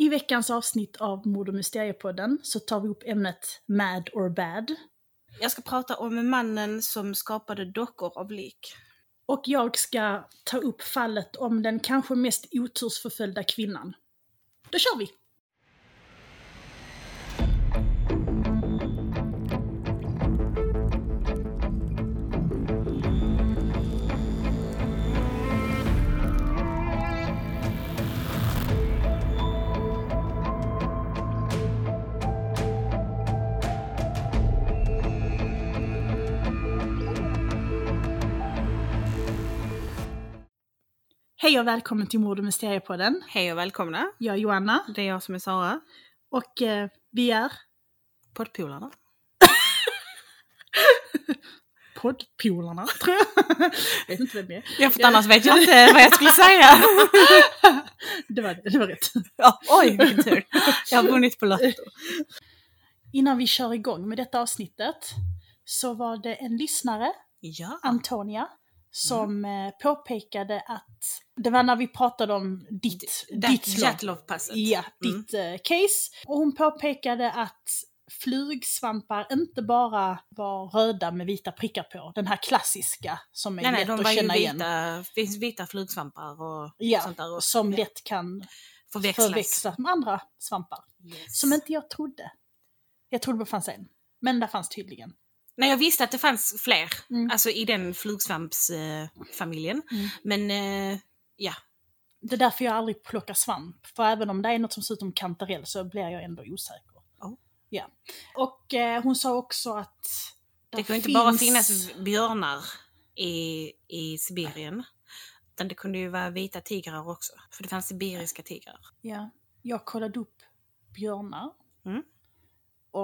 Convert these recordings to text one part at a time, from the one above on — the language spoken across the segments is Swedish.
I veckans avsnitt av Mord och Mysteriepodden så tar vi upp ämnet Mad or Bad. Jag ska prata om mannen som skapade dockor av lik. Och jag ska ta upp fallet om den kanske mest otursförföljda kvinnan. Då kör vi! Hej och välkommen till Mord och Mysteriepodden. Hej och välkomna. Jag är Joanna Det är jag som är Sara. och eh, vi är Poddpolarna. poddpolarna, tror jag. vet inte vem vi är. Ja, för annars vet jag inte vad jag skulle säga. Det var, det var rätt. Ja, oj, vilken tur. Jag har vunnit på Lotto. Innan vi kör igång med detta avsnittet så var det en lyssnare, Ja. Antonia, som eh, påpekade att det var när vi pratade om ditt, ditt slag. Jattlov-passet. Ja, Mm. ditt eh, case. Och hon påpekade att flugsvampar inte bara var röda med vita prickar på, den här klassiska som är Nej, nej, lätt de att känna igen. vita, finns vita flugsvampar och Ja, sånt där. Och, som lätt kan förväxlas. förväxlas med andra svampar. Yes. Som inte jag trodde. Jag trodde det fanns en. Men det fanns tydligen. Nej, jag visste att det fanns fler, Mm. alltså i den flugsvampsfamiljen. Mm. Men eh, ja, Det är därför jag aldrig plockar svamp. För även om det är något som ser ut som kantarell så blir jag ändå osäker. Oh. Ja. Och eh, hon sa också att det kan ju inte finns- bara finnas björnar i, i Sibirien. Utan det kunde ju vara vita tigrar också. För det fanns sibiriska tigrar. Ja, jag kollade upp björnar. Mm.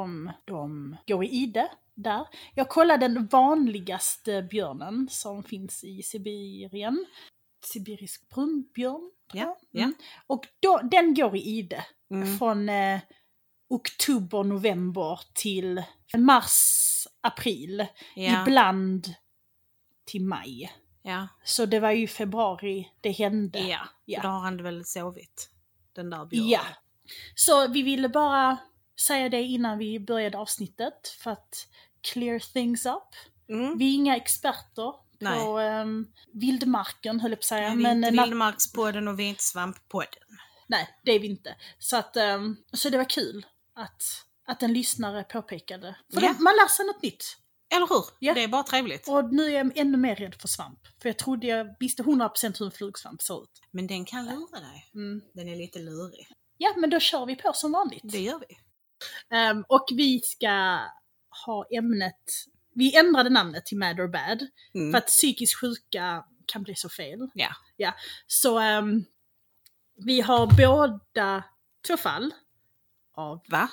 Om de går i ide där. Jag kollade den vanligaste björnen som finns i Sibirien. Sibirisk brunbjörn. tror Ja, jag. ja. Mm. Och då, den går i ide Mm. från eh, oktober, november till mars, april. Ja, Ibland till maj. ja, Så det var ju februari det hände. ja. Ja. Då har han väl sovit, den där björnen. Ja. Så vi ville bara säga det innan vi började avsnittet för att clear things up. Mm. Vi är inga experter Nej. på um, vildmarken höll jag på att säga. Vi är inte Vildmarkspodden och vi är inte Svamppodden. nej, det är vi inte. Så, att, ehm, så det var kul att, att en lyssnare påpekade. För de, man lär sig något nytt. Eller hur? Ja. Det är bara trevligt. Och nu är jag ännu mer rädd för svamp. För jag trodde jag visste 100% hur en flugsvamp ser ut. Men den kan lura dig. Mm. Den är lite lurig. Ja, men då kör vi på som vanligt. Det gör vi. Ehm, och vi ska ha ämnet, vi ändrade namnet till Mad or Bad, Mm. för att psykiskt sjuka kan bli så fel. Ja. ja. Så ehm, vi har båda två fall av, Va?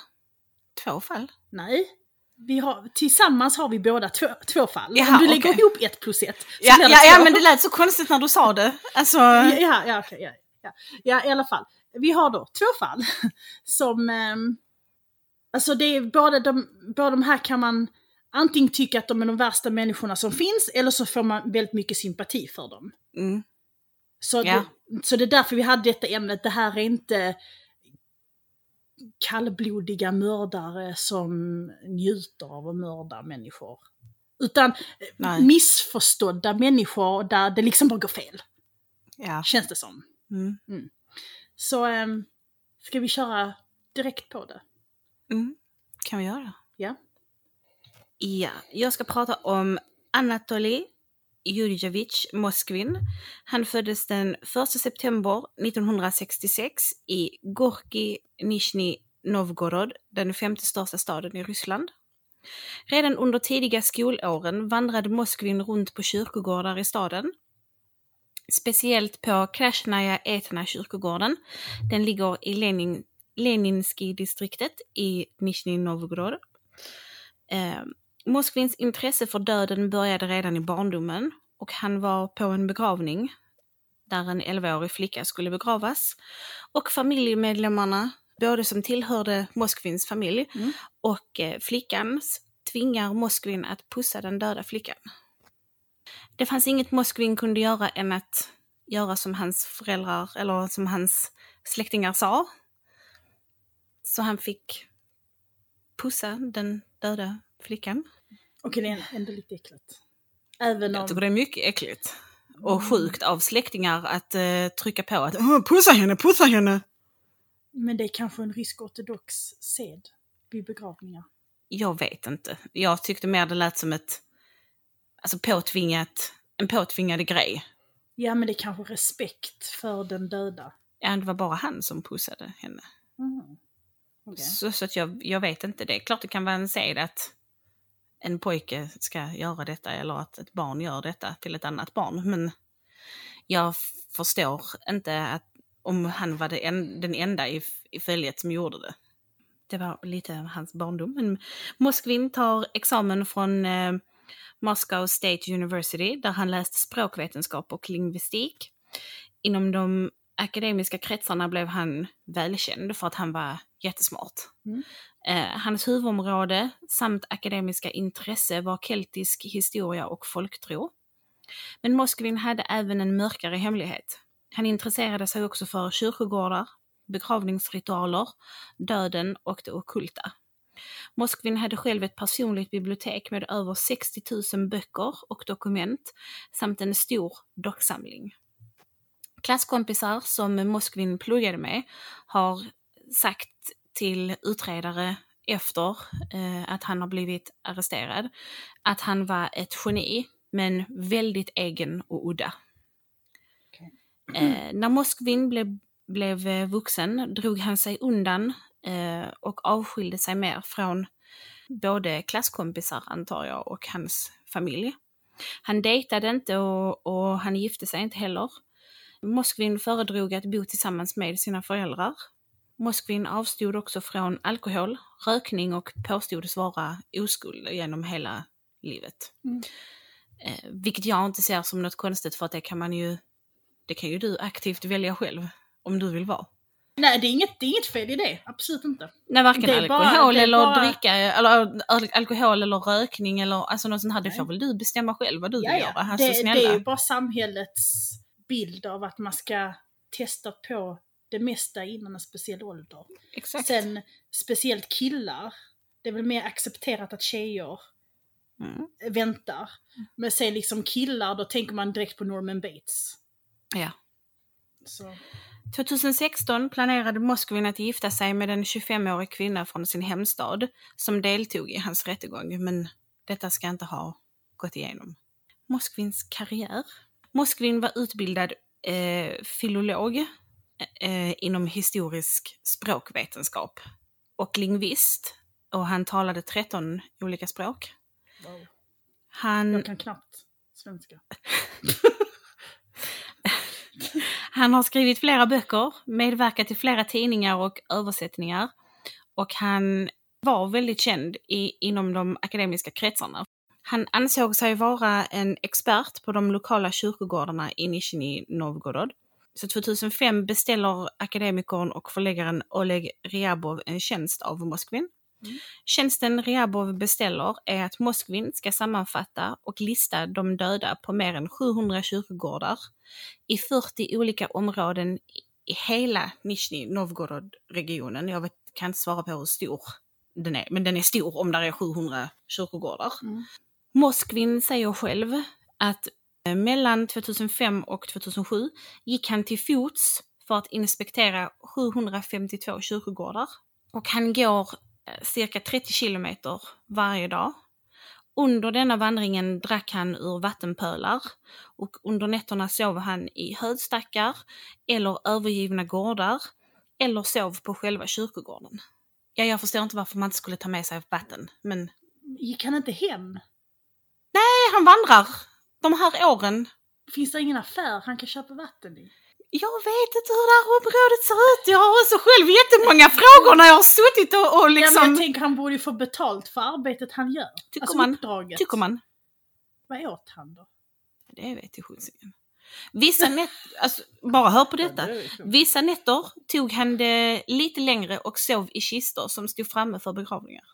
Två fall? nej, vi har, tillsammans har vi båda två, två fall. Jaha, Om du lägger okej. ihop ett plus ett Ja, ja, ja, men det lät så konstigt när du sa det. Alltså... Ja, ja, okej, ja, ja. ja, i alla fall. Vi har då två fall som... ehm, alltså det är båda de, båda de här kan man antingen tycka att de är de värsta människorna som finns eller så får man väldigt mycket sympati för dem. Mm. Så, Ja. det, så det är därför vi hade detta ämnet. Det här är inte kallblodiga mördare som njuter av att mörda människor. Utan Nej. missförstådda människor där det liksom bara går fel, Ja. känns det som. Mm. Så ähm, ska vi köra direkt på det? Mm. Kan vi göra. Ja. Ja, jag ska prata om Anatolij Jurjevich Moskvin. Han föddes den 1 september 1966 i Gorki Nizjnij Novgorod, den femte största staden i Ryssland. Redan under tidiga skolåren vandrade Moskvin runt på kyrkogårdar i staden. Speciellt på Krasnaja Etna kyrkogården. Den ligger i Lenin, Leninski-distriktet i Nizjnij Novgorod. Eh, Moskvins intresse för döden började redan i barndomen och han var på en begravning där en 11-årig flicka skulle begravas. Och familjemedlemmarna, både som tillhörde Moskvins familj Mm. och eh, flickan, tvingar Moskvin att pussa den döda flickan. Det fanns inget Moskvin kunde göra än att göra som hans föräldrar eller som hans släktingar sa. Så han fick pussa den döda flickan. Okej, det är ändå lite äckligt. Även Jag om... tycker det är mycket äckligt. Och sjukt av släktingar att eh, trycka på att "Åh, pussa henne, pussa henne! Men det är kanske en rysk-ortodox sed vid begravningar. Jag vet inte. Jag tyckte mer det lät som ett alltså påtvingat, en påtvingad grej. Ja, men det är kanske respekt för den döda. Ja, det var bara han som pussade henne. Mm. Okay. Så, så att jag, jag vet inte. Det är klart det kan vara en sed att en pojke ska göra detta eller att ett barn gör detta till ett annat barn. Men jag förstår inte att om han var en, den enda i, i följet som gjorde det. Det var lite hans barndom. Men Moskvin tar examen från eh, Moscow State University där han läste språkvetenskap och lingvistik. Inom de akademiska kretsarna blev han välkänd för att han var jättesmart. Mm. Eh, hans huvudområde samt akademiska intresse var keltisk historia och folktro. Men Moskvin hade även en mörkare hemlighet. Han intresserade sig också för kyrkogårdar, begravningsritualer, döden och det ockulta. Moskvin hade själv ett personligt bibliotek med över 60 000 böcker och dokument samt en stor docksamling. Klasskompisar som Moskvin pluggade med har sagt till utredare efter eh, att han har blivit arresterad att han var ett geni, men väldigt egen och udda. Eh, när Moskvin blev, blev eh, vuxen drog han sig undan eh, och avskilde sig mer från både klasskompisar, antar jag, och hans familj. Han dejtade inte och, och han gifte sig inte heller. Moskvin föredrog att bo tillsammans med sina föräldrar. Moskvin avstod också från alkohol, rökning och påstods vara oskuld genom hela livet. Mm. Eh, vilket jag inte ser som något konstigt för att det kan man ju, det kan ju du aktivt välja själv om du vill vara. Nej, det är, inget, det är inget fel i det. Absolut inte. Nej, varken alkohol bara- eller bara- dricka, eller al- alkohol eller rökning eller alltså något sånt här. Det får väl du bestämma själv vad du vill Ja, göra. Alltså, Det, snälla. det är ju bara samhällets bild av att man ska testa på det mesta innan en speciell ålder. Exakt. Sen speciellt killar, det är väl mer accepterat att tjejer Mm. väntar. Men sen liksom killar, då tänker man direkt på Norman Bates. Ja. Så. 2016 planerade Moskvin att gifta sig med en 25-årig kvinna från sin hemstad som deltog i hans rättegång, men detta ska inte ha gått igenom. Moskvins karriär. Moskvin var utbildad eh, filolog eh, inom historisk språkvetenskap och lingvist och han talade 13 olika språk. Wow. Han, Jag kan knappt svenska. Han har skrivit flera böcker, medverkat i flera tidningar och översättningar. Och han var väldigt känd i, inom de akademiska kretsarna. Han ansåg sig vara en expert på de lokala kyrkogårdarna i Nizjnij Novgorod. Så 2005 beställer akademikern och förläggaren Oleg Ryabov en tjänst av Moskvin. Mm. Tjänsten Ryabov beställer är att Moskvin ska sammanfatta och lista de döda på mer än 700 kyrkogårdar i 40 olika områden i hela Nizjnij Novgorod-regionen. Jag vet, kan inte svara på hur stor den är, men den är stor om där är 700 kyrkogårdar. Mm. Moskvin säger själv att mellan 2005 och 2007 gick han till fots för att inspektera 752 kyrkogårdar. Och han går eh, cirka 30 kilometer varje dag. Under denna vandringen drack han ur vattenpölar och under nätterna sov han i höstackar eller övergivna gårdar eller sov på själva kyrkogården. Ja, jag förstår inte varför man inte skulle ta med sig vatten, men Gick han inte hem? Nej, han vandrar de här åren. Finns det ingen affär han kan köpa vatten i? Jag vet inte hur det här området ser ut. Jag har också själv jättemånga frågor när jag har suttit och, och Ja, men liksom... jag tänker han borde ju få betalt för arbetet han gör. Tycker alltså man. uppdraget. Tycker man. Vad åt han då? Det vet jag sjuttsingen. Vissa nätter, alltså bara hör på detta. Vissa nätter tog han det lite längre och sov i kistor som stod framme för begravningar.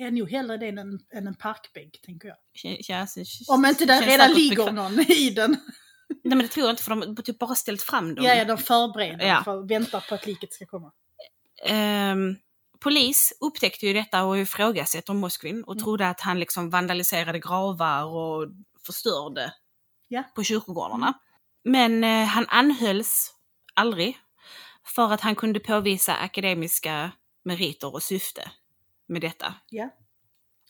Är nog hellre det än en, än en parkbänk, tänker jag. Kän- känns- Om inte det redan ligger någon i den. Nej men det tror jag inte för de har typ bara ställt fram dem. Ja, ja, de förbereder Ja. för väntar på att liket ska komma. Ehm, Polis upptäckte ju detta och ifrågasätter Moskvin och Mm. trodde att han liksom vandaliserade gravar och förstörde Ja. på kyrkogårdarna. Men eh, han anhölls aldrig för att han kunde påvisa akademiska meriter och syfte med detta. Ja.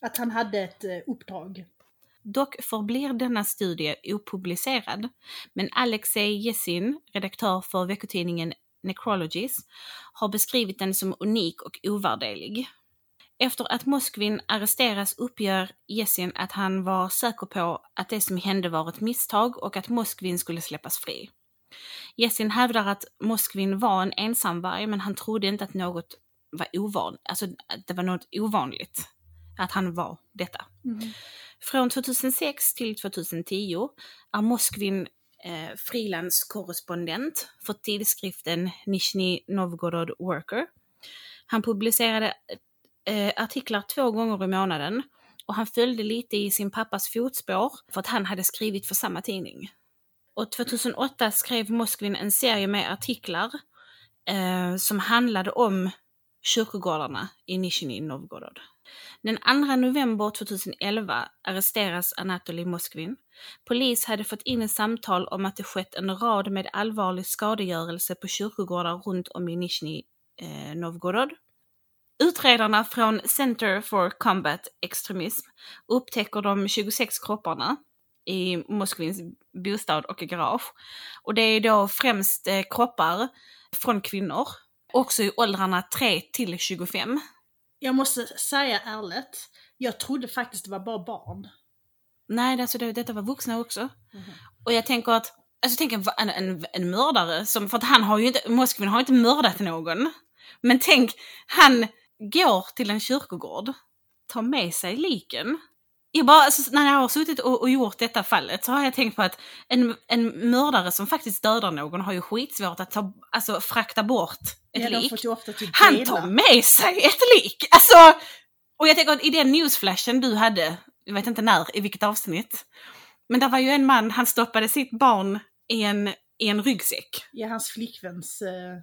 Att han hade ett eh, uppdrag. Dock förblir denna studie opublicerad, men Alexej Jessin, redaktör för veckotidningen Necrologies, har beskrivit den som unik och ovärderlig. Efter att Moskvin arresteras uppger Jessin att han var säker på att det som hände var ett misstag och att Moskvin skulle släppas fri. Jessin hävdar att Moskvin var en ensamvarg men han trodde inte att något var ovanligt, alltså det var något ovanligt att han var detta. Mm. Från 2006 till 2010 är Moskvin eh, frilanskorrespondent för tidskriften Nizjnij Novgorod Worker. Han publicerade eh, artiklar två gånger i månaden och han följde lite i sin pappas fotspår för att han hade skrivit för samma tidning. Och 2008 skrev Moskvin en serie med artiklar eh, som handlade om kyrkogårdarna i Nizjnij Novgorod. Den 2 november 2011 arresteras Anatolij Moskvin. Polis hade fått in ett samtal om att det skett en rad med allvarlig skadegörelse på kyrkogårdar runt om i Nizjnij eh, Novgorod. Utredarna från Center for Combat Extremism upptäcker de 26 kropparna i Moskvins bostad och garage. Och det är då främst eh, kroppar från kvinnor, också i åldrarna 3 till 25. Jag måste säga ärligt, jag trodde faktiskt det var bara barn. Nej, alltså det, detta var vuxna också. Och jag tänker att, alltså tänk en, en, en, en mördare som, för att han har ju inte, Moskvin har inte mördat någon. Men tänk, han går till en kyrkogård, tar med sig liken. Jag bara, alltså, när jag har suttit och, och gjort detta fallet så har jag tänkt på att en, en mördare som faktiskt dödar någon har ju skitsvårt att ta, alltså, frakta bort ett ja, lik. typ Han tar med sig ett lik! Alltså! Och jag tänker att i den newsflashen du hade, jag vet inte när, i vilket avsnitt, men där var ju en man, han stoppade sitt barn i en, i en ryggsäck. Ja, hans flickväns eh,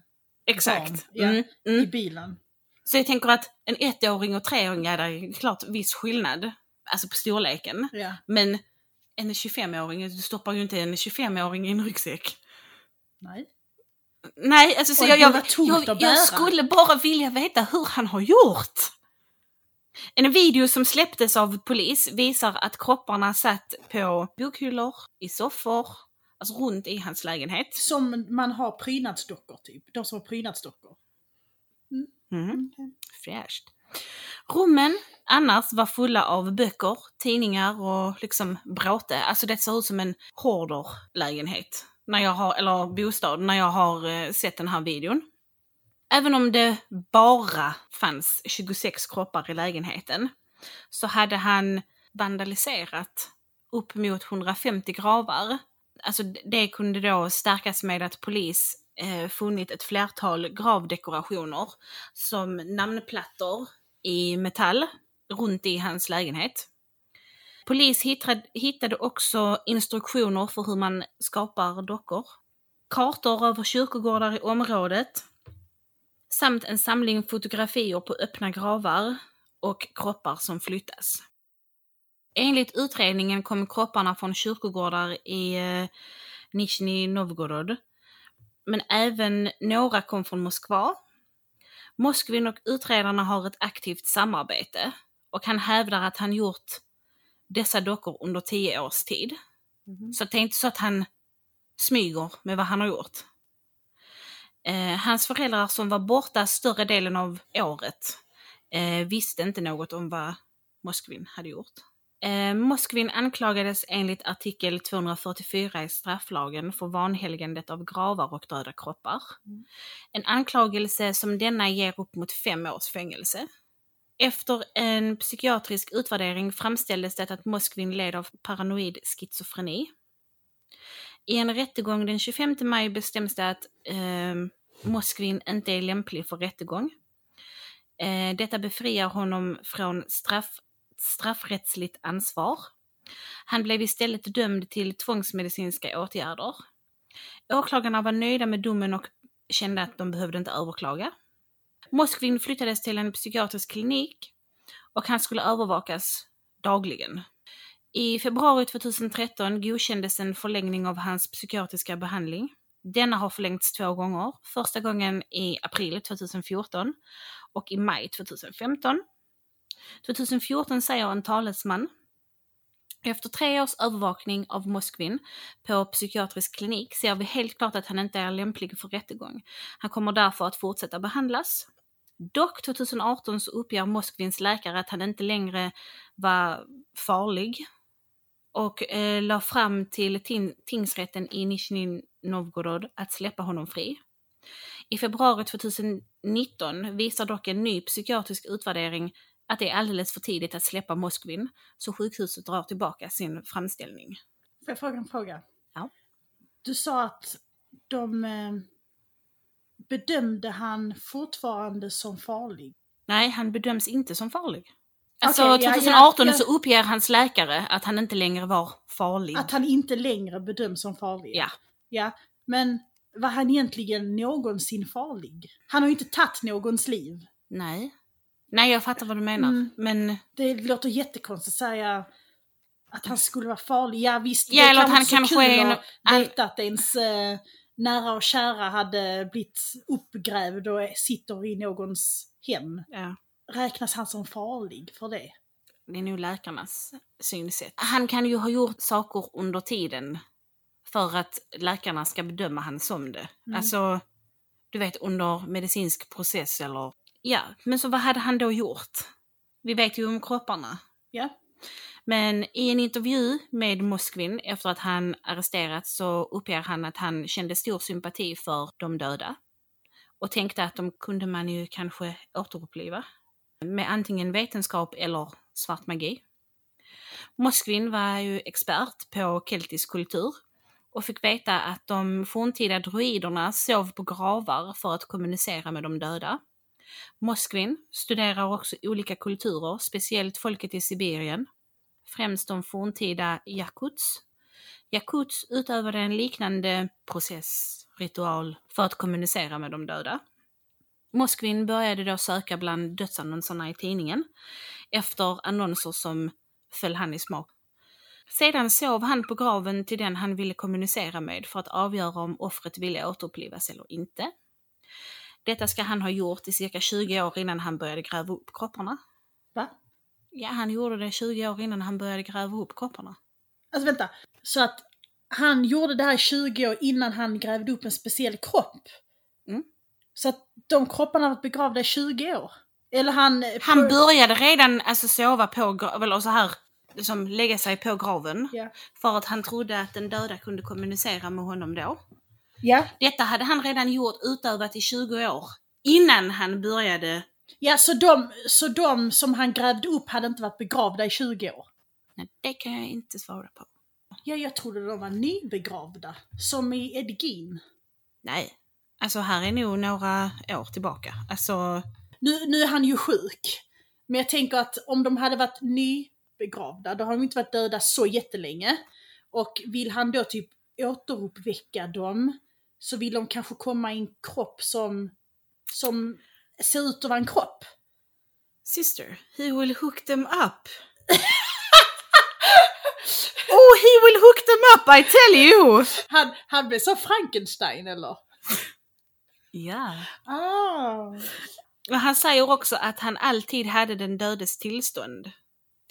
Exakt. Barn, ja. Mm, i mm. bilen. Så jag tänker att en ettåring och treåring, ja, det är klart viss skillnad, alltså på storleken. Ja. Men en 25-åring, du stoppar ju inte en 25-åring i en ryggsäck. Nej. Nej, alltså så jag, jag, jag, jag skulle bara vilja veta hur han har gjort. En video som släpptes av polis visar att kropparna satt på bokhyllor, i soffor, alltså runt i hans lägenhet. Som man har prydnadsdockor typ. De som har prydnadsdockor. Mm. Fräscht. Rummen annars var fulla av böcker, tidningar och liksom bråte. Alltså det ser ut som en hoarderlägenhet. När jag har, eller bostad, när jag har eh, sett den här videon. Även om det bara fanns 26 kroppar i lägenheten så hade han vandaliserat upp mot 150 gravar. Alltså det kunde då stärkas med att polis eh, funnit ett flertal gravdekorationer som namnplattor i metall runt i hans lägenhet. Polis hittade, också instruktioner för hur man skapar dockor, kartor över kyrkogårdar i området samt en samling fotografier på öppna gravar och kroppar som flyttas. Enligt utredningen kom kropparna från kyrkogårdar i eh, Nizjnij Novgorod, men även några kom från Moskva. Moskvin och utredarna har ett aktivt samarbete och han hävdar att han gjort dessa dockor under tio års tid. Så det är inte så att han smyger med vad han har gjort. Eh, hans föräldrar som var borta större delen av året eh, visste inte något om vad Moskvin hade gjort. Eh, Moskvin anklagades enligt artikel 244 i strafflagen för vanhelgandet av gravar och döda kroppar. En anklagelse som denna ger upp mot fem års fängelse. Efter en psykiatrisk utvärdering framställdes det att Moskvin led av paranoid schizofreni. I en rättegång den 25 maj bestäms det att eh, Moskvin inte är lämplig för rättegång. Eh, detta befriar honom från straff, straffrättsligt ansvar. Han blev istället dömd till tvångsmedicinska åtgärder. Åklagarna var nöjda med domen och kände att de behövde inte överklaga. Moskvin flyttades till en psykiatrisk klinik och han skulle övervakas dagligen. I februari 2013 godkändes en förlängning av hans psykiatriska behandling. Denna har förlängts två gånger. Första gången i april 2014 och i maj 2015. 2014 säger en talesman efter tre års övervakning av Moskvin på psykiatrisk klinik ser vi helt klart att han inte är lämplig för rättegång. Han kommer därför att fortsätta behandlas. Dock 2018 så uppger Moskvins läkare att han inte längre var farlig och eh, la fram till tingsrätten i Nizjnij Novgorod att släppa honom fri. I februari 2019 visar dock en ny psykiatrisk utvärdering att det är alldeles för tidigt att släppa Moskvin, så sjukhuset drar tillbaka sin framställning. Får jag fråga en fråga? Ja. Du sa att de eh, bedömde han fortfarande som farlig. Nej, han bedöms inte som farlig. Alltså ja, 2018 ja, ja. så uppger hans läkare att han inte längre var farlig. Att han inte längre bedöms som farlig. Ja. Ja, men var han egentligen någonsin farlig? Han har ju inte tagit någons liv. Nej. Nej, jag fattar vad du menar. Mm. Men Det låter jättekonstigt att säga att han skulle vara farlig. Ja visst, Ja, det eller att han kanske kul är en- att veta att ens eh, nära och kära hade blivit uppgrävd och sitter i någons hem. ja, Räknas han som farlig för det? det är nog läkarnas synsätt. Han kan ju ha gjort saker under tiden för att läkarna ska bedöma han som det. Mm. Alltså, du vet under medicinsk process eller... Ja, men så vad hade han då gjort? Vi vet ju om kropparna. Ja. Men i en intervju med Moskvin efter att han arresterats så uppger han att han kände stor sympati för de döda och tänkte att de kunde man ju kanske återuppliva med antingen vetenskap eller svart magi. Moskvin var ju expert på keltisk kultur och fick veta att de forntida druiderna sov på gravar för att kommunicera med de döda. Moskvin studerar också olika kulturer, speciellt folket i Sibirien, främst de forntida jakuts. Jakuts utövade en liknande process, ritual, för att kommunicera med de döda. Moskvin började då söka bland dödsannonserna i tidningen efter annonser som föll han i smak. Sedan sov han på graven till den han ville kommunicera med för att avgöra om offret ville återupplivas eller inte. Detta ska han ha gjort i cirka 20 år innan han började gräva upp kropparna. Va? Ja, han gjorde det 20 år innan han började gräva upp kropparna. Alltså vänta, så att han gjorde det här i 20 år innan han grävde upp en speciell kropp? Mm. Så att de kropparna har varit begravda i 20 år? Eller han... Han började redan alltså sova på, eller så här, liksom lägga sig på graven. Ja. För att han trodde att den döda kunde kommunicera med honom då. Ja. Detta hade han redan gjort, utövat i 20 år. Innan han började... Ja, så de, så de som han grävde upp hade inte varit begravda i 20 år? Nej, det kan jag inte svara på. Ja, jag trodde de var nybegravda. Som i Edgin. Nej. Alltså här är nog några år tillbaka. Alltså, Nu, nu är han ju sjuk. Men jag tänker att om de hade varit nybegravda, då har de inte varit döda så jättelänge. Och vill han då typ återuppväcka dem, så vill de kanske komma i en kropp som, som ser ut att vara en kropp. sister, he will hook them up. oh, he will hook them up, I tell you! Han, han blev så Frankenstein eller? Ja. Ah. Och han säger också att han alltid hade den dödes tillstånd.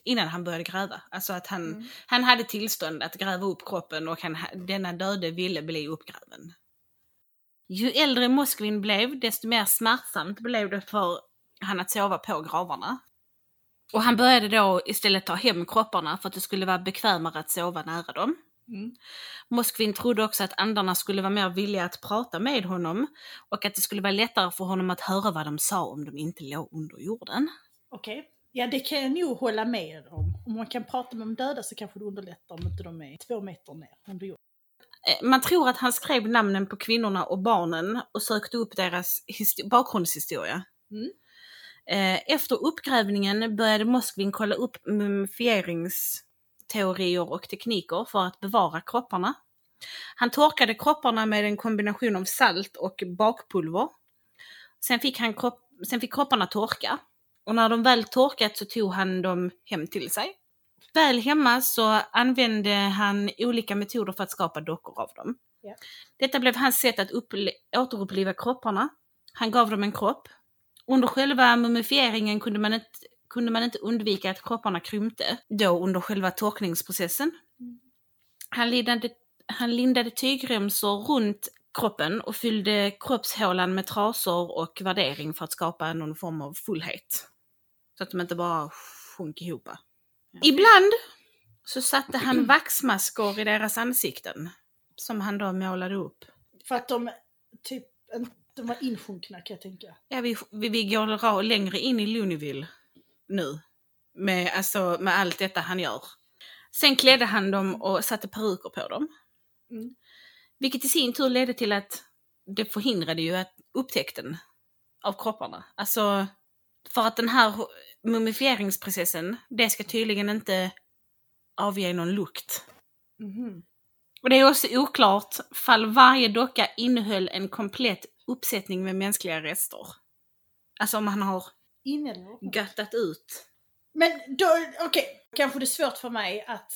Innan han började gräva. Alltså att han, Mm. han hade tillstånd att gräva upp kroppen och han, denna döde ville bli uppgräven. Ju äldre Moskvin blev, desto mer smärtsamt blev det för han att sova på gravarna. Och han började då istället ta hem kropparna för att det skulle vara bekvämare att sova nära dem. Mm. Moskvin trodde också att andarna skulle vara mer villiga att prata med honom och att det skulle vara lättare för honom att höra vad de sa om de inte låg under jorden. Okej. Ja, det kan jag nog hålla med om. Om man kan prata med de döda så kanske det underlättar om inte de är två meter ner under jorden. Eh, Man tror att han skrev namnen på kvinnorna och barnen och sökte upp deras histo- bakgrundshistoria. Mm. Eh, Efter uppgrävningen började Moskvin kolla upp mumifieringsteorier och tekniker för att bevara kropparna. Han torkade kropparna med en kombination av salt och bakpulver. Sen fick han kropp, sen fick kropparna torka. Och när de väl torkat så tog han dem hem till sig. Väl hemma så använde han olika metoder för att skapa dockor av dem. Ja. Detta blev hans sätt att upple- återuppliva kropparna. Han gav dem en kropp. Under själva mumifieringen kunde man inte, kunde man inte undvika att kropparna krympte, då under själva torkningsprocessen. Han lindade, han lindade tygremsor runt kroppen och fyllde kroppshålan med trasor och värdering för att skapa någon form av fullhet. Så att de inte bara sjönk ihop. Ibland så satte han vaxmaskor i deras ansikten som han då målade upp. För att de typ inte var insjunkna kan jag tänka. Ja, vi, vi, vi går längre in i Looneyville nu. Med, alltså, med allt detta han gör. Sen klädde han dem och satte peruker på dem. Mm. Vilket i sin tur ledde till att det förhindrade ju att upptäckten av kropparna. Alltså, för att den här mumifieringsprocessen, det ska tydligen inte avge någon lukt. Mhm. Och det är också oklart fall varje docka innehöll en komplett uppsättning med mänskliga rester. Alltså om han har göttat ut. Men då, okej, kanske det är svårt för mig att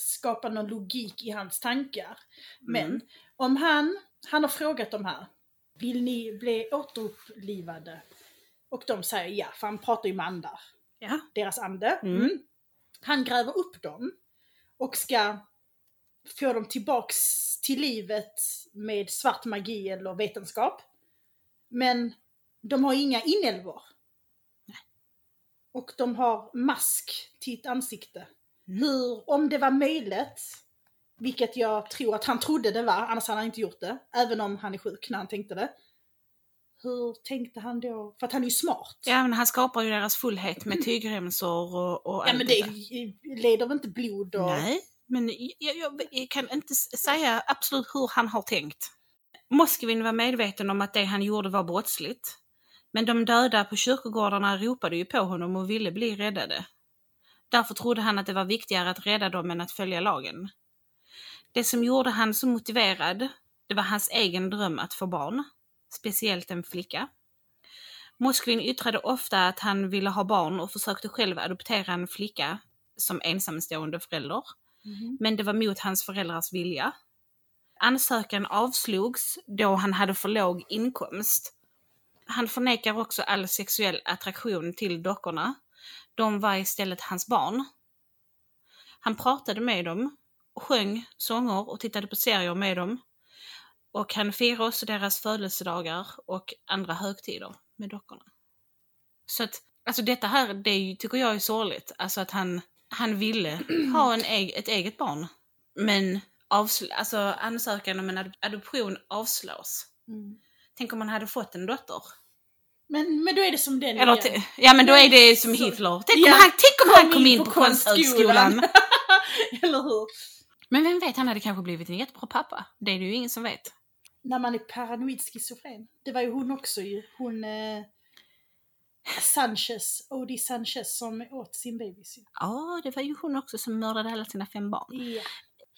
skapa någon logik i hans tankar. Men Mm. om han, han har frågat de här, vill ni bli återupplivade? Och de säger ja, för han pratar ju med andar. Ja. Deras ande. Mm. Mm. Han gräver upp dem och ska få dem tillbaks till livet med svart magi eller vetenskap. Men de har inga inälvor. Och de har mask till ett ansikte. Mm. Hur, om det var möjligt, vilket jag tror att han trodde det var, annars hade han inte gjort det, även om han är sjuk när han tänkte det. Hur tänkte han då? För att han är ju smart. Ja, men han skapar ju deras fullhet med tygremsor och, och Ja allt men det leder väl inte blod och... Nej, men jag, jag, jag kan inte säga absolut hur han har tänkt. Moskvin var medveten om att det han gjorde var brottsligt. Men de döda på kyrkogårdarna ropade ju på honom och ville bli räddade. Därför trodde han att det var viktigare att rädda dem än att följa lagen. Det som gjorde han så motiverad, det var hans egen dröm att få barn. Speciellt en flicka. Moskvin yttrade ofta att han ville ha barn och försökte själv adoptera en flicka som ensamstående förälder. Mhm. Men det var mot hans föräldrars vilja. Ansökan avslogs då han hade för låg inkomst. Han förnekar också all sexuell attraktion till dockorna. De var istället hans barn. Han pratade med dem, sjöng sånger och tittade på serier med dem. Och han firade också deras födelsedagar och andra högtider med dockorna. Så att, alltså detta här, det är tycker jag är sorgligt. Alltså att han, han ville ha en eg, ett eget barn. Men avsl- alltså ansökan om en ad- adoption avslås. Mm. Tänk om man hade fått en dotter. Men, men då är det som den Eller, igen. ja men då är det som Så- Hitler. Tänk Ja, om han, tänk om han kom in på konsthögskolan. Eller hur? Men vem vet, han hade kanske blivit en jättebra pappa. Det är det ju ingen som vet. När man är paranoid schizofren. Det var ju hon också ju. Hon... Eh, Sanchez, Odie Sanchez som åt sin bebis. Ja, det var ju hon också som mördade alla sina fem barn. Ja.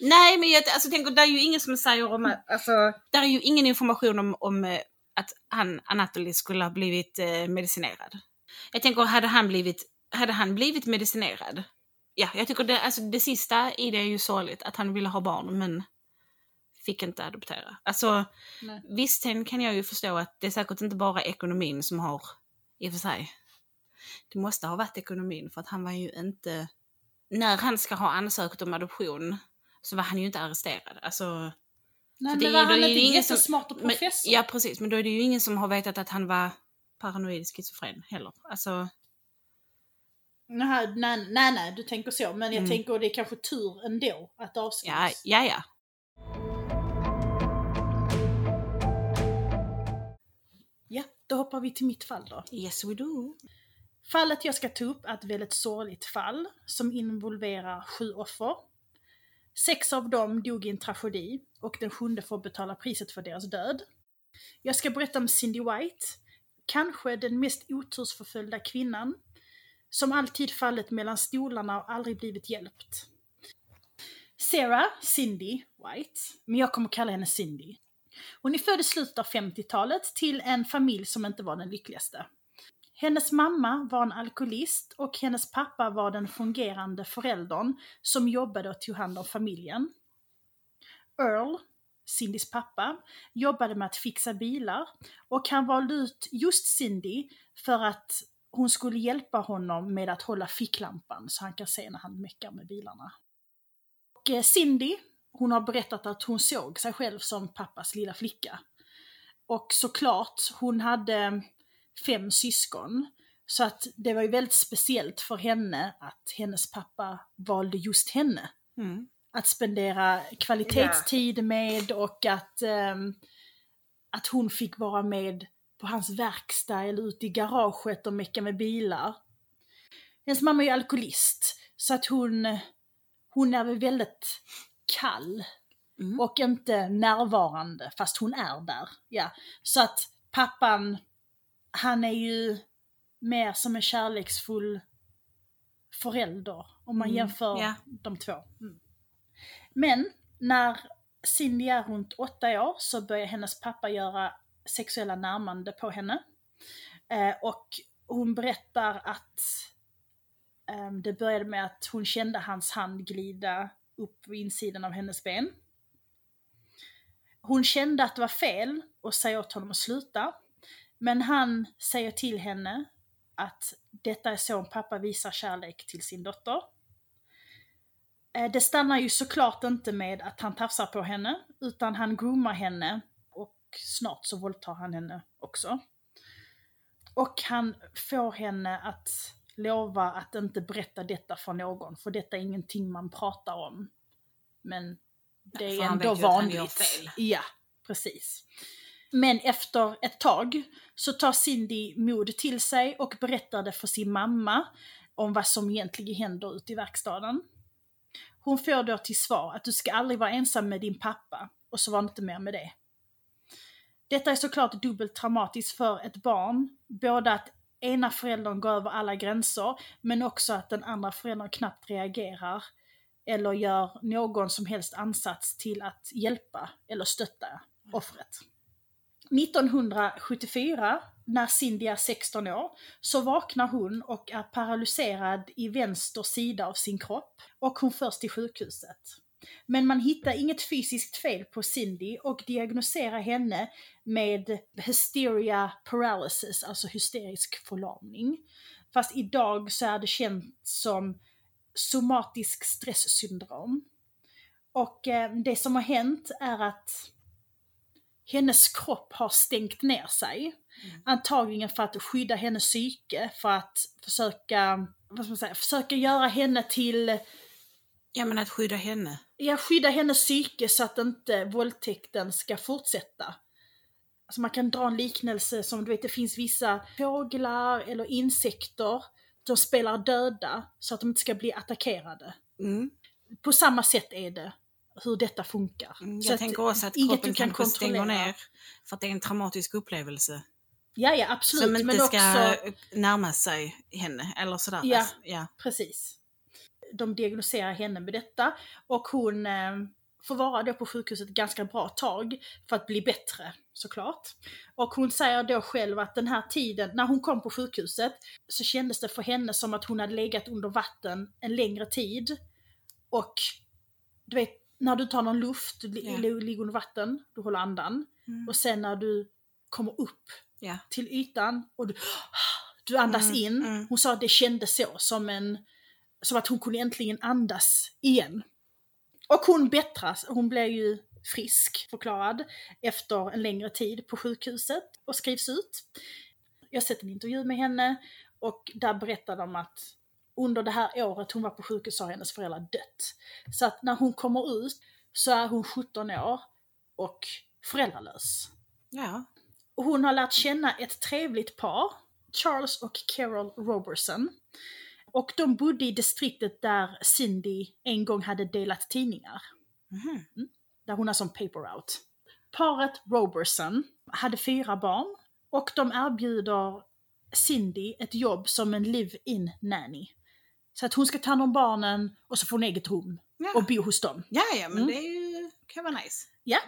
Nej, men jag alltså, tänker, det är ju ingen som säger om... att- Alltså, där är ju ingen information om, om eh, att han, Anatoly skulle ha blivit eh, medicinerad. Jag tänker, hade han blivit, hade han blivit medicinerad? Ja, jag tycker det, alltså, det sista i det är ju sorgligt, att han ville ha barn men fick inte adoptera. Alltså, Nej. visst sen kan jag ju förstå att det är säkert inte bara ekonomin som har, i och för sig, det måste ha varit ekonomin för att han var ju inte, när han ska ha ansökt om adoption så var han ju inte arresterad. Alltså, Nej, det men är- var han inte det jättesmart och men, professor? ja precis, men då är det ju ingen som har vetat att han var paranoid schizofren heller. Alltså, Nej, nej, nej, nej, du tänker så. Men jag Mm. tänker det är kanske tur ändå att det avslöjas. ja, ja, ja. Då hoppar vi till mitt fall då. Yes we do. Fallet jag ska ta upp är ett väldigt sorgligt fall som involverar sju offer. Sex av dem dog i en tragedi och den sjunde får betala priset för deras död. Jag ska berätta om Cindy White, kanske den mest otursförföljda kvinnan, som alltid fallit mellan stolarna och aldrig blivit hjälpt. Sarah, Cindy White, men jag kommer kalla henne Cindy. Hon är född i slutet av 50-talet till en familj som inte var den lyckligaste. Hennes mamma var en alkoholist och hennes pappa var den fungerande föräldern som jobbade och tog hand om familjen. Earl, Cindys pappa, jobbade med att fixa bilar och han valde ut just Cindy för att hon skulle hjälpa honom med att hålla ficklampan så han kan se när han meckar med bilarna. Och eh, Cindy, hon har berättat att hon såg sig själv som pappas lilla flicka. Och såklart, hon hade fem syskon. Så att det var ju väldigt speciellt för henne att hennes pappa valde just henne. Mm. Att spendera kvalitetstid med och att, ehm, att hon fick vara med på hans verkstad eller ute i garaget och mecka med bilar. Hennes mamma är ju alkoholist, så att hon, hon är väl väldigt kall Mm. och inte närvarande fast hon är där. Ja. Så att pappan, han är ju mer som en kärleksfull förälder om man Mm, jämför ja. de två. Mm. Men när Cindy är runt åtta år så börjar hennes pappa göra sexuella närmande på henne. Eh, och hon berättar att eh, det började med att hon kände hans hand glida upp på insidan av hennes ben. Hon kände att det var fel och säger åt honom att sluta. Men han säger till henne att detta är så en pappa visar kärlek till sin dotter. Eh, det stannar ju såklart inte med att han tafsar på henne, utan han groomar henne och snart så våldtar han henne också. Och han får henne att lova att inte berätta detta för någon, för detta är ingenting man pratar om. Men det är ändå vanligt. Ja, precis. Men efter ett tag så tar Cindy mod till sig och berättar det för sin mamma om vad som egentligen händer ute i verkstaden. Hon får då till svar att du ska aldrig vara ensam med din pappa och så var det inte mer med det. Detta är såklart dubbelt traumatiskt för ett barn. Både att ena föräldern går över alla gränser men också att den andra föräldern knappt reagerar eller gör någon som helst ansats till att hjälpa eller stötta offret. 1974, när Cindy är 16 år, så vaknar hon och är paralyserad i vänster sida av sin kropp och hon förs till sjukhuset. Men man hittar inget fysiskt fel på Cindy och diagnoserar henne med hysteria paralysis, alltså hysterisk förlamning. Fast idag så är det känt som somatisk stresssyndrom. Och eh, det som har hänt är att hennes kropp har stängt ner sig. Antagligen för att skydda hennes psyke, för att försöka, vad ska man säga, försöka göra henne till, Ja men att skydda henne. ja skydda hennes psyke så att inte våldtäkten ska fortsätta. Alltså man kan dra en liknelse som du vet, det finns vissa fåglar eller insekter, de spelar döda så att de inte ska bli attackerade. Mm. På samma sätt är det hur detta funkar. Mm, Så Jag tänker också att kroppen kan kanske stänger ner för att det är en traumatisk upplevelse. Ja, ja absolut. som inte men ska också, närma sig henne eller sådär. Ja. Alltså, ja. precis. De diagnoserar henne med detta och hon eh, får vara då på sjukhuset ett ganska bra tag för att bli bättre såklart. Och hon säger då själv att den här tiden, när hon kom på sjukhuset, så kändes det för henne som att hon hade legat under vatten en längre tid. Och du vet, när du tar någon luft, du li- ligger under vatten, du håller andan. Mm. Och sen när du kommer upp Ja. till ytan och du, du andas Mm, in. mm. Hon sa att det kändes så, som, en, som att hon kunde äntligen andas igen. Och hon bättras, hon blev ju frisk förklarad efter en längre tid på sjukhuset och skrivs ut. Jag har sett en intervju med henne och där berättar de att under det här året hon var på sjukhus har hennes föräldrar dött. Så att när hon kommer ut så är hon 17 år och föräldralös. ja. Hon har lärt känna ett trevligt par, Charles och Carol Robertson. Och de bodde i distriktet där Cindy en gång hade delat tidningar. Mhm. Där hon har som paper out. Paret Robertson hade fyra barn och de erbjuder Cindy ett jobb som en live-in nanny. Så att hon ska ta hand om barnen och så får hon eget rum Ja. och bo hos dem. ja, ja, men Mm. det ju, kan vara nice. Ja.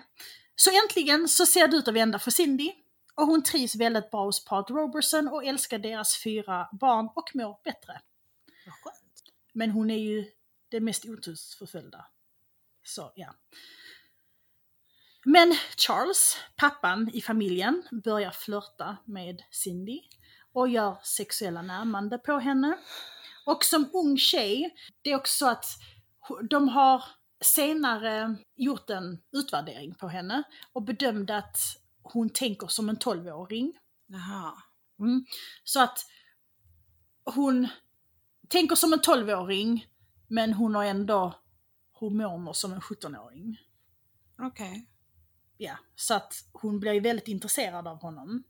Så äntligen så ser det ut att vända för Cindy. Och hon trivs väldigt bra hos paret Roberson och älskar deras fyra barn och mår bättre. Vad skönt. Men hon är ju den mest otursförföljda. Så ja. Men Charles, pappan i familjen, börjar flörta med Cindy och gör sexuella närmande på henne. Och som ung tjej, det är också så att de har senare gjort en utvärdering på henne och bedömde att hon tänker som en 12-åring. Jaha. Mm. Så att hon tänker som en 12-åring men hon har ändå hormoner som en 17-åring. Okej. Ja, så att hon blir ju väldigt intresserad av honom.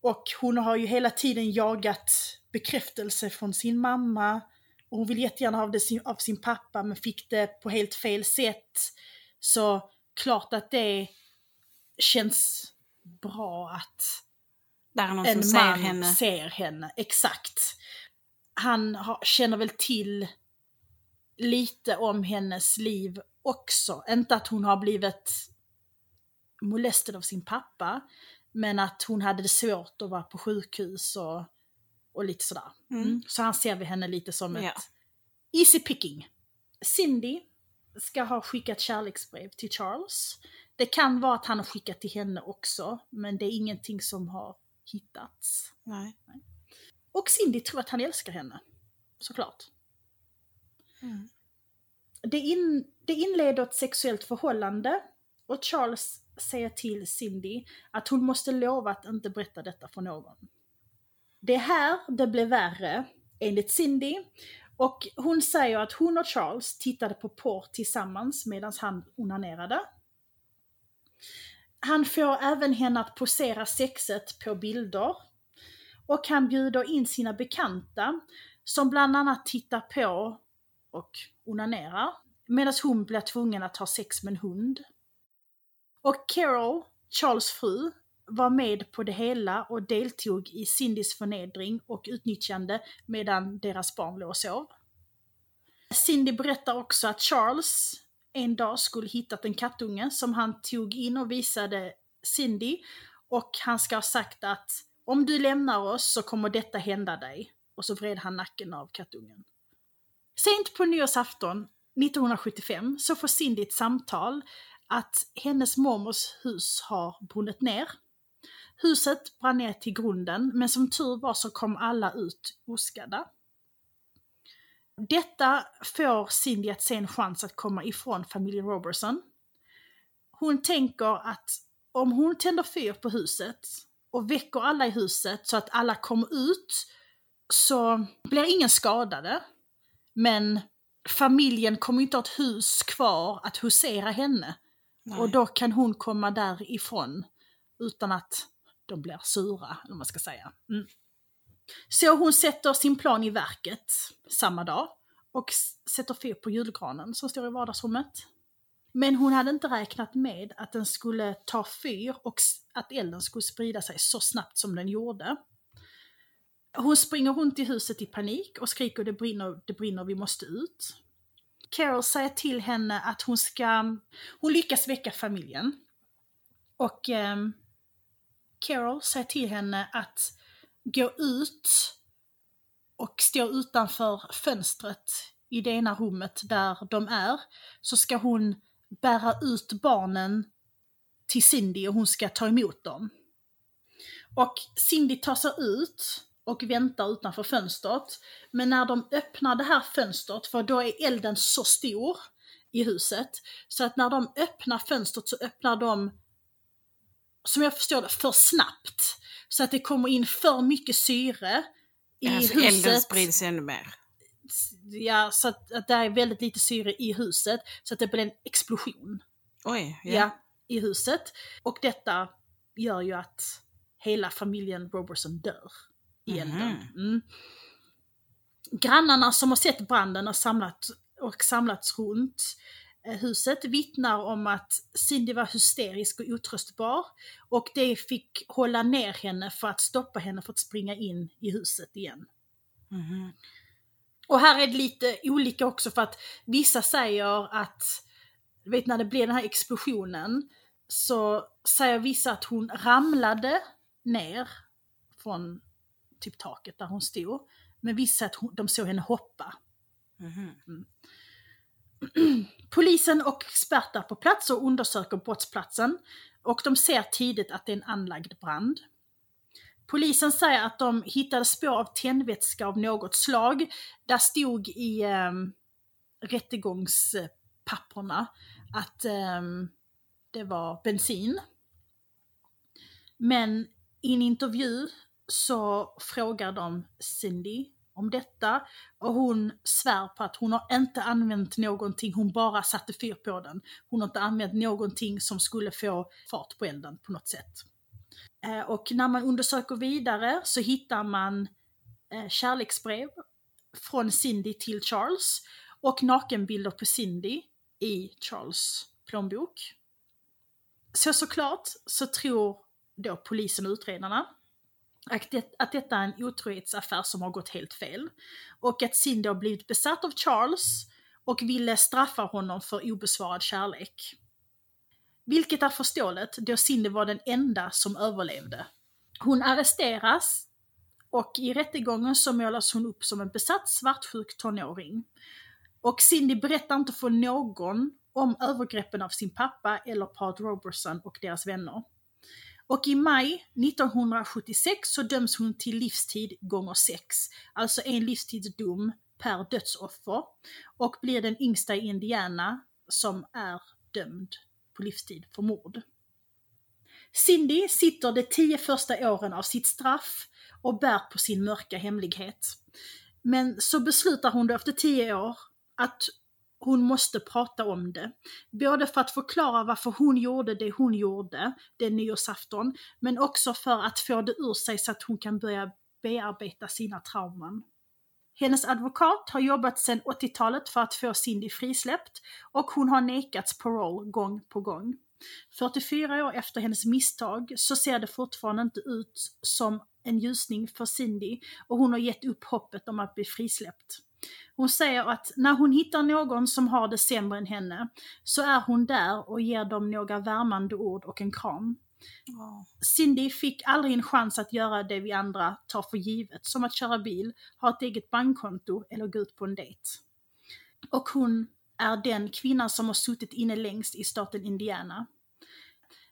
Och hon har ju hela tiden jagat bekräftelse från sin mamma. Och hon vill jättegärna ha det sin- av sin pappa men fick det på helt fel sätt. Så klart att det känns bra att en som ser man henne. ser henne. Exakt. Han har, känner väl till lite om hennes liv också. Inte att hon har blivit molestad av sin pappa, men att hon hade det svårt att vara på sjukhus och, och lite sådär. Mm. Mm. Så han ser vi henne lite som Ja. ett easy picking. Cindy ska ha skickat kärleksbrev till Charles. Det kan vara att han har skickat till henne också, men det är ingenting som har hittats. Nej. Och Cindy tror att han älskar henne. Såklart. Mm. Det, in, det inleder ett sexuellt förhållande och Charles säger till Cindy att hon måste lova att inte berätta detta för någon. Det är här det blev värre, enligt Cindy. Och hon säger att hon och Charles tittade på porr tillsammans medan han onanerade. Han får även henne att posera sexet på bilder. Och han bjuder in sina bekanta som bland annat tittar på och onanerar. Medan hon blir tvungen att ha sex med en hund. Och Carol, Charles fru, var med på det hela och deltog i Cindys förnedring och utnyttjande medan deras barn låg och sov. Cindy berättar också att Charles en dag skulle hittat en kattunge som han tog in och visade Cindy och han ska ha sagt att om du lämnar oss så kommer detta hända dig. Och så vred han nacken av kattungen. Sent på nyårsafton 1975 så får Cindy ett samtal att hennes mormors hus har brunnit ner. Huset brann ner till grunden men som tur var så kom alla ut oskadda. Detta får Cindy att se en chans att komma ifrån familjen Robertson. Hon tänker att om hon tänder fyr på huset och väcker alla i huset så att alla kommer ut så blir ingen skadade. Men familjen kommer inte ha ett hus kvar att husera henne. Nej. Och då kan hon komma därifrån utan att de blir sura, eller man ska säga. Mm. Så hon sätter sin plan i verket samma dag och sätter fyr på julgranen som står i vardagsrummet. Men hon hade inte räknat med att den skulle ta fyr och att elden skulle sprida sig så snabbt som den gjorde. Hon springer runt i huset i panik och skriker det brinner, det brinner, vi måste ut. Carol säger till henne att hon ska, hon lyckas väcka familjen. Och eh, Carol säger till henne att gå ut och stå utanför fönstret i det ena rummet där de är. Så ska hon bära ut barnen till Cindy och hon ska ta emot dem. Och Cindy tar sig ut och väntar utanför fönstret. Men när de öppnar det här fönstret, för då är elden så stor i huset, så att när de öppnar fönstret så öppnar de, som jag förstår det, för snabbt. Så att det kommer in för mycket syre i alltså, elden huset. sprids ännu mer. Ja, så att, att det är väldigt lite syre i huset, så att det blir en explosion Oj, ja. ja. i huset. Och detta gör ju att hela familjen Robertson dör i elden. Mhm. Mm. Grannarna som har sett branden och, samlat, och samlats runt eh, huset vittnar om att Cindy var hysterisk och otröstbar och det fick hålla ner henne för att stoppa henne för att springa in i huset igen. Mhm. Och här är det lite olika också för att vissa säger att, du vet när det blir den här explosionen, så säger vissa att hon ramlade ner från typ taket där hon stod. Men vissa att hon, de såg henne hoppa. Mhm. Polisen och experter på plats och undersöker brottsplatsen och de ser tidigt att det är en anlagd brand. Polisen säger att de hittade spår av tändvätska av något slag. Där stod i eh, rättegångspapperna att eh, det var bensin. Men i en intervju så frågar de Cindy om detta och hon svär på att hon har inte använt någonting, hon bara satte fyr på den. Hon har inte använt någonting som skulle få fart på elden på något sätt. Eh, och när man undersöker vidare så hittar man eh, kärleksbrev från Cindy till Charles och nakenbilder på Cindy i Charles plånbok. Så såklart så tror då polisen och utredarna att, det, att detta är en otrohetsaffär som har gått helt fel. Och att Cindy har blivit besatt av Charles och ville straffa honom för obesvarad kärlek. Vilket är förståeligt då Cindy var den enda som överlevde. Hon arresteras och i rättegången så målas hon upp som en besatt svartsjuk tonåring. Och Cindy berättar inte för någon om övergreppen av sin pappa eller Pat Robertson och deras vänner. Och i maj 1976 så döms hon till livstid gånger sex, alltså en livstidsdom per dödsoffer och blir den yngsta i Indiana som är dömd på livstid för mord. Cindy sitter de tio första åren av sitt straff och bär på sin mörka hemlighet. Men så beslutar hon då efter tio år att hon måste prata om det. Både för att förklara varför hon gjorde det hon gjorde den nyårsafton, men också för att få det ur sig så att hon kan börja bearbeta sina trauman. Hennes advokat har jobbat sedan 80-talet för att få Cindy frisläppt och hon har nekats parole gång på gång. 44 år efter hennes misstag så ser det fortfarande inte ut som en ljusning för Cindy och hon har gett upp hoppet om att bli frisläppt. Hon säger att när hon hittar någon som har det sämre än henne så är hon där och ger dem några värmande ord och en kram. Cindy fick aldrig en chans att göra det vi andra tar för givet, som att köra bil, ha ett eget bankkonto eller gå ut på en dejt. Och hon är den kvinnan som har suttit inne längst i staten Indiana.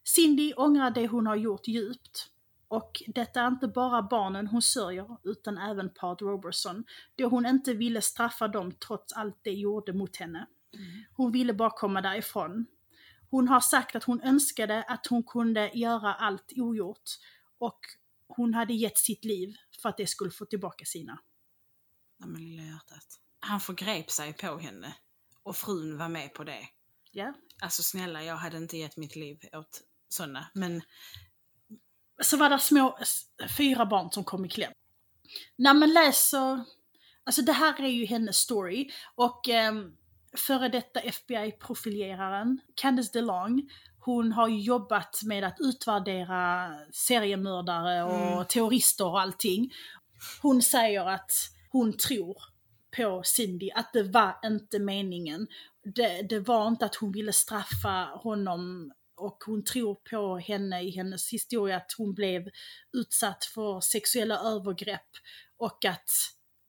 Cindy ångrar det hon har gjort djupt. Och detta är inte bara barnen hon sörjer, utan även Pat Robertson, då hon inte ville straffa dem trots allt det gjorde mot henne. Hon ville bara komma därifrån. Hon har sagt att hon önskade att hon kunde göra allt ogjort och hon hade gett sitt liv för att det skulle få tillbaka sina. Nej men lilla hjärtat. Han förgrep sig på henne. Och frun var med på det. Ja. Alltså snälla, jag hade inte gett mitt liv åt sådana. Men Så var det små fyra barn som kom i kläm. När man läser, alltså det här är ju hennes story och um, före detta FBI-profileraren Candice DeLong, hon har jobbat med att utvärdera seriemördare och Mm. terrorister och allting. Hon säger att hon tror på Cindy, att det var inte meningen. Det, det var inte att hon ville straffa honom och hon tror på henne i hennes historia att hon blev utsatt för sexuella övergrepp och att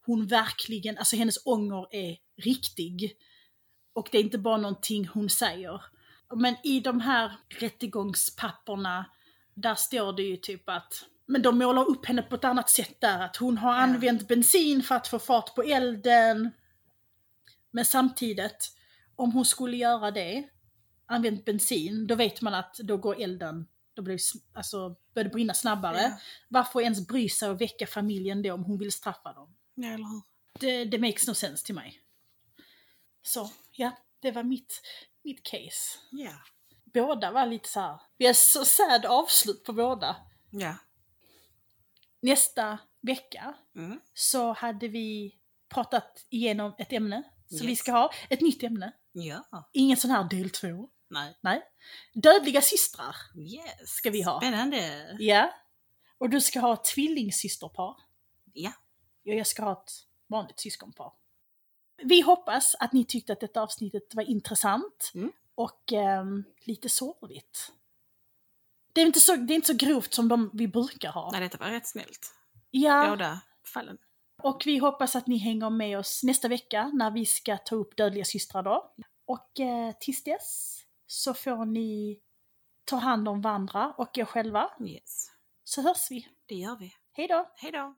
hon verkligen, alltså hennes ånger är riktig. Och det är inte bara någonting hon säger. Men i de här rättegångspapperna, där står det ju typ att men de målar upp henne på ett annat sätt där, att hon har använt bensin för att få fart på elden. Men samtidigt, om hon skulle göra det, använt bensin, då vet man att då går elden, då blir alltså, börjar det brinna snabbare. Ja. Varför ens bry sig och väcka familjen då om hon vill straffa dem? Ja, eller hur? Det, det makes no sense till mig. Så, ja, det var mitt, mitt case. Ja. Båda var lite så här. vi har så sad avslut på båda. Ja. Nästa vecka Mm. så hade vi pratat igenom ett ämne som vi Yes. ska ha. Ett nytt ämne. Ja. Ingen sån här del två. Nej. Nej. Dödliga systrar Yes. ska vi ha. Spännande. Ja. Och du ska ha ett tvillingsysterpar. Ja. Och jag ska ha ett vanligt syskonpar. Vi hoppas att ni tyckte att detta avsnittet var intressant Mm. och ehm, lite sorgligt. det, är inte så, det är inte så grovt som de vi brukar ha. Nej, detta var rätt snällt. Ja, Båda fallen. och vi hoppas att ni hänger med oss nästa vecka när vi ska ta upp Dödliga systrar då. Och eh, tills dess så får ni ta hand om varandra och er själva. Yes, Så hörs vi. det gör vi. Hej då! Hej då!